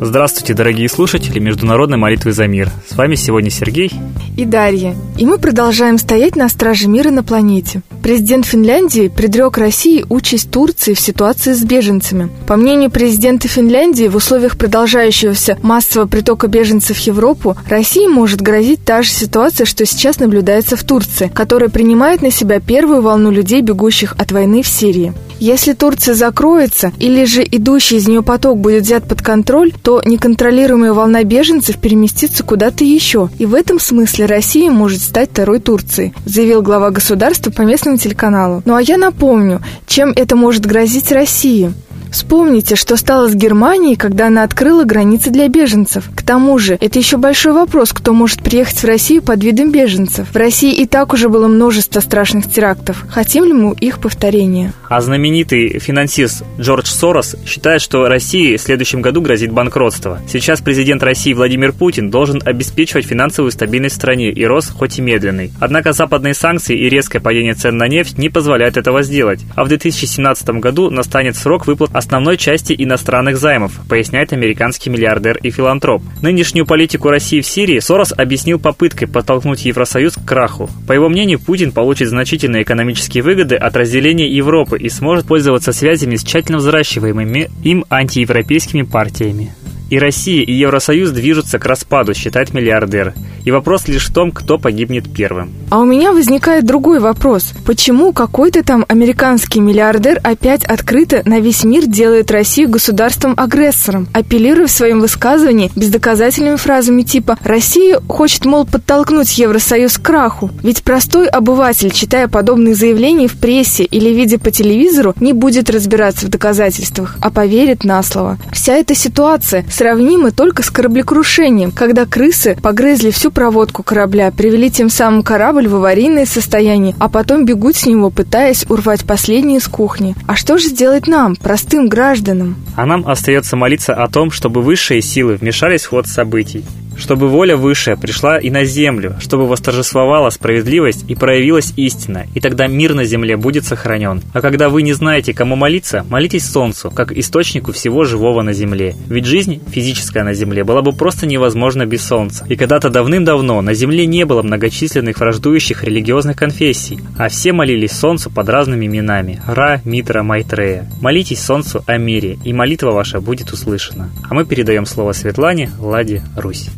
Здравствуйте, дорогие слушатели Международной молитвы за мир. С вами сегодня Сергей и Дарья. И мы продолжаем стоять на страже мира на планете. Президент Финляндии предрек России участь Турции в ситуации с беженцами. По мнению президента Финляндии, в условиях продолжающегося массового притока беженцев в Европу, России может грозить та же ситуация, что сейчас наблюдается в Турции, которая принимает на себя первую волну людей, бегущих от войны в Сирии. Если Турция закроется или же идущий из нее поток будет взят под контроль, то неконтролируемая волна беженцев переместится куда-то еще. И в этом смысле Россия может стать второй Турцией, заявил глава государства по местному телеканалу. Ну а я напомню, чем это может грозить России. Вспомните, что стало с Германией, когда она открыла границы для беженцев. К тому же, это еще большой вопрос, кто может приехать в Россию под видом беженцев. В России и так уже было множество страшных терактов. Хотим ли мы их повторения? А знаменитый финансист Джордж Сорос считает, что России в следующем году грозит банкротство. Сейчас президент России Владимир Путин должен обеспечивать финансовую стабильность в стране и рост хоть и медленный. Однако западные санкции и резкое падение цен на нефть не позволяют этого сделать. А в 2017 году настанет срок выплат основной части иностранных займов, поясняет американский миллиардер и филантроп. Нынешнюю политику России в Сирии Сорос объяснил попыткой подтолкнуть Евросоюз к краху. По его мнению, Путин получит значительные экономические выгоды от разделения Европы и сможет пользоваться связями с тщательно взращиваемыми им антиевропейскими партиями. И Россия, и Евросоюз движутся к распаду, считает миллиардер. И вопрос лишь в том, кто погибнет первым. А у меня возникает другой вопрос. Почему какой-то там американский миллиардер опять открыто на весь мир делает Россию государством-агрессором, апеллируя в своем высказывании бездоказательными фразами типа «Россия хочет, мол, подтолкнуть Евросоюз к краху». Ведь простой обыватель, читая подобные заявления в прессе или видя по телевизору, не будет разбираться в доказательствах, а поверит на слово. Вся эта ситуация сравнимы только с кораблекрушением, когда крысы погрызли всю проводку корабля, привели тем самым корабль в аварийное состояние, а потом бегут с него, пытаясь урвать последние с кухни. А что же сделать нам, простым гражданам? А нам остается молиться о том, чтобы высшие силы вмешались в ход событий чтобы воля высшая пришла и на землю, чтобы восторжествовала справедливость и проявилась истина, и тогда мир на земле будет сохранен. А когда вы не знаете, кому молиться, молитесь Солнцу, как источнику всего живого на земле. Ведь жизнь физическая на земле была бы просто невозможна без Солнца. И когда-то давным-давно на земле не было многочисленных враждующих религиозных конфессий, а все молились Солнцу под разными именами – Ра, Митра, Майтрея. Молитесь Солнцу о мире, и молитва ваша будет услышана. А мы передаем слово Светлане, Ладе, Русь.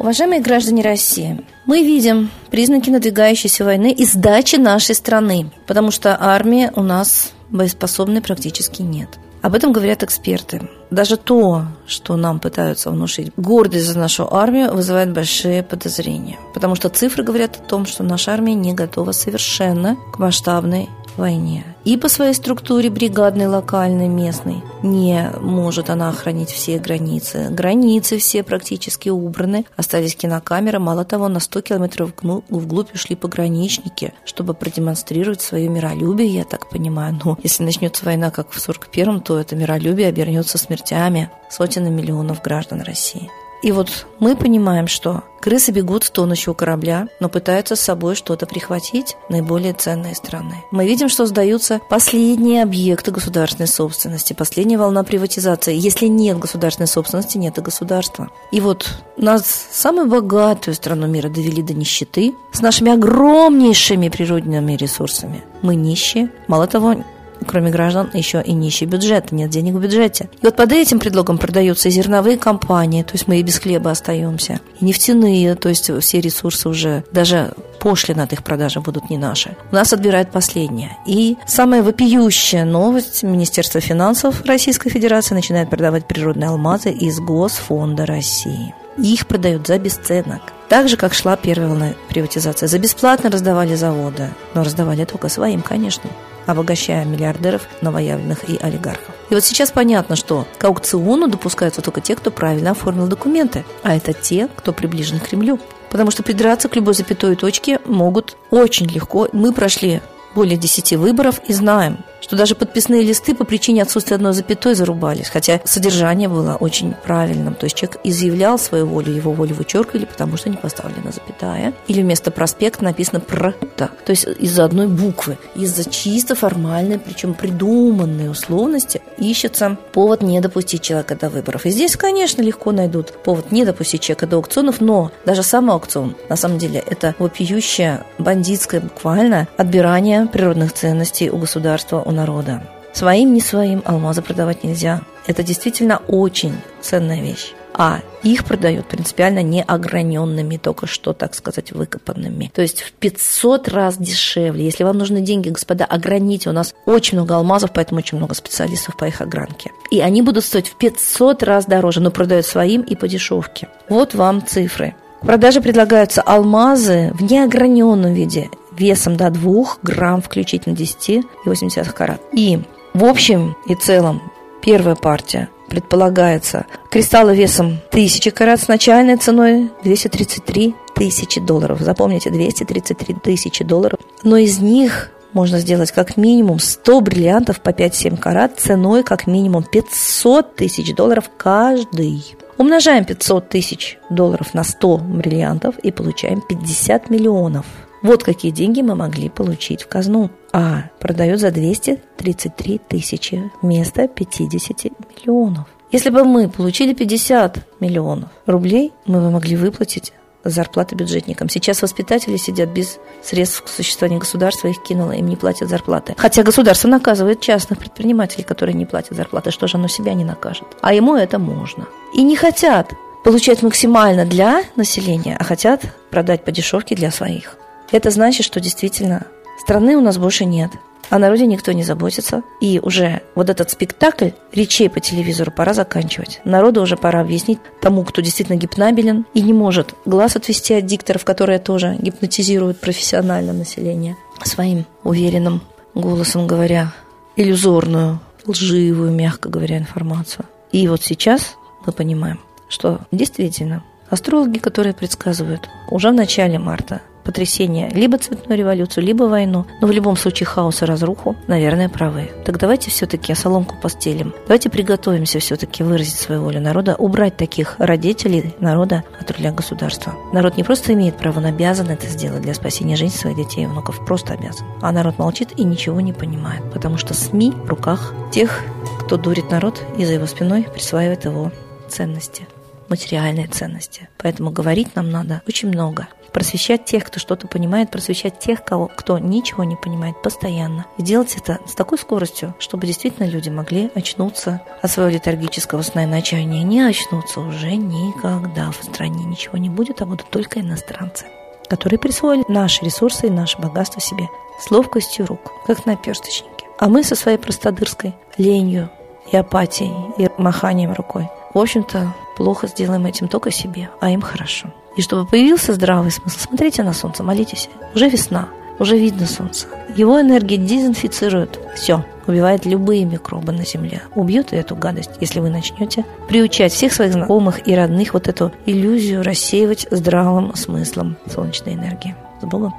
Уважаемые граждане России, мы видим признаки надвигающейся войны и сдачи нашей страны, потому что армии у нас боеспособной практически нет. Об этом говорят эксперты. Даже то, что нам пытаются внушить гордость за нашу армию, вызывает большие подозрения. Потому что цифры говорят о том, что наша армия не готова совершенно к масштабной войне. И по своей структуре бригадной, локальной, местной не может она охранить все границы. Границы все практически убраны. Остались кинокамеры. Мало того, на 100 километров вглубь ушли пограничники, чтобы продемонстрировать свое миролюбие, я так понимаю. Но если начнется война, как в 41-м, то это миролюбие обернется смертями сотен миллионов граждан России. И вот мы понимаем, что крысы бегут с тонущего корабля, но пытаются с собой что-то прихватить, наиболее ценные страны. Мы видим, что сдаются последние объекты государственной собственности, последняя волна приватизации. Если нет государственной собственности, нет и государства. И вот нас, самую богатую страну мира, довели до нищеты с нашими огромнейшими природными ресурсами. Мы нищие. Мало того, кроме граждан, еще и нищий бюджет, нет денег в бюджете. И вот под этим предлогом продаются зерновые компании, то есть мы и без хлеба остаемся, и нефтяные, то есть все ресурсы уже, даже пошлины от их продажи будут не наши. У нас отбирают последнее. И самая вопиющая новость, Министерство финансов Российской Федерации начинает продавать природные алмазы из Госфонда России. И их продают за бесценок. Так же, как шла первая волна приватизации. За бесплатно раздавали заводы, но раздавали только своим, конечно обогащая миллиардеров, новоявленных и олигархов. И вот сейчас понятно, что к аукциону допускаются только те, кто правильно оформил документы, а это те, кто приближен к Кремлю. Потому что придраться к любой запятой точке могут очень легко. Мы прошли более 10 выборов и знаем, что даже подписные листы по причине отсутствия одной запятой зарубались, хотя содержание было очень правильным. То есть человек изъявлял свою волю, его волю вычеркивали, потому что не поставлена запятая. Или вместо проспект написано «пр». То есть из-за одной буквы, из-за чисто формальной, причем придуманной условности, ищется повод не допустить человека до выборов. И здесь, конечно, легко найдут повод не допустить человека до аукционов, но даже сам аукцион, на самом деле, это вопиющее, бандитское буквально отбирание природных ценностей у государства, у народа. Своим, не своим алмазы продавать нельзя. Это действительно очень ценная вещь а их продают принципиально неограненными, только что, так сказать, выкопанными. То есть в 500 раз дешевле. Если вам нужны деньги, господа, ограните. У нас очень много алмазов, поэтому очень много специалистов по их огранке. И они будут стоить в 500 раз дороже, но продают своим и по дешевке. Вот вам цифры. В продаже предлагаются алмазы в неограненном виде, весом до 2 грамм, включительно 10 и 80 карат. И в общем и целом первая партия предполагается кристаллы весом 1000 карат с начальной ценой 233 тысячи долларов. Запомните, 233 тысячи долларов. Но из них можно сделать как минимум 100 бриллиантов по 5-7 карат ценой как минимум 500 тысяч долларов каждый. Умножаем 500 тысяч долларов на 100 бриллиантов и получаем 50 миллионов. Вот какие деньги мы могли получить в казну. А продает за 233 тысячи вместо 50 миллионов. Если бы мы получили 50 миллионов рублей, мы бы могли выплатить зарплаты бюджетникам. Сейчас воспитатели сидят без средств к существованию государства, их кинуло, им не платят зарплаты. Хотя государство наказывает частных предпринимателей, которые не платят зарплаты. Что же оно себя не накажет? А ему это можно. И не хотят получать максимально для населения, а хотят продать по дешевке для своих. Это значит, что действительно страны у нас больше нет. О народе никто не заботится. И уже вот этот спектакль речей по телевизору пора заканчивать. Народу уже пора объяснить тому, кто действительно гипнабелен и не может глаз отвести от дикторов, которые тоже гипнотизируют профессионально население своим уверенным голосом говоря, иллюзорную, лживую, мягко говоря, информацию. И вот сейчас мы понимаем, что действительно астрологи, которые предсказывают уже в начале марта потрясение, либо цветную революцию, либо войну, но в любом случае хаос и разруху, наверное, правы. Так давайте все-таки соломку постелим. Давайте приготовимся все-таки выразить свою волю народа, убрать таких родителей народа от руля государства. Народ не просто имеет право, он обязан это сделать для спасения жизни своих детей и внуков. Просто обязан. А народ молчит и ничего не понимает, потому что СМИ в руках тех, кто дурит народ и за его спиной присваивает его ценности материальные ценности. Поэтому говорить нам надо очень много просвещать тех, кто что-то понимает, просвещать тех, кого, кто ничего не понимает постоянно. И делать это с такой скоростью, чтобы действительно люди могли очнуться от своего летаргического сна и иначе они не очнутся уже никогда. В стране ничего не будет, а будут только иностранцы, которые присвоили наши ресурсы и наше богатство себе с ловкостью рук, как на персточнике. А мы со своей простодырской ленью и апатией, и маханием рукой, в общем-то, плохо сделаем этим только себе, а им хорошо. И чтобы появился здравый смысл, смотрите на солнце, молитесь. Уже весна, уже видно солнце. Его энергия дезинфицирует все, убивает любые микробы на Земле. Убьет и эту гадость, если вы начнете приучать всех своих знакомых и родных вот эту иллюзию рассеивать здравым смыслом солнечной энергии. С Богом!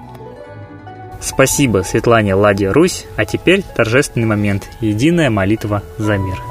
Спасибо Светлане Ладе Русь, а теперь торжественный момент – единая молитва за мир –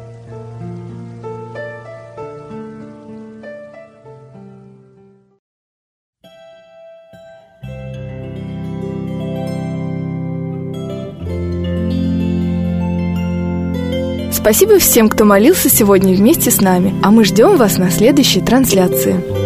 Спасибо всем, кто молился сегодня вместе с нами, а мы ждем вас на следующей трансляции.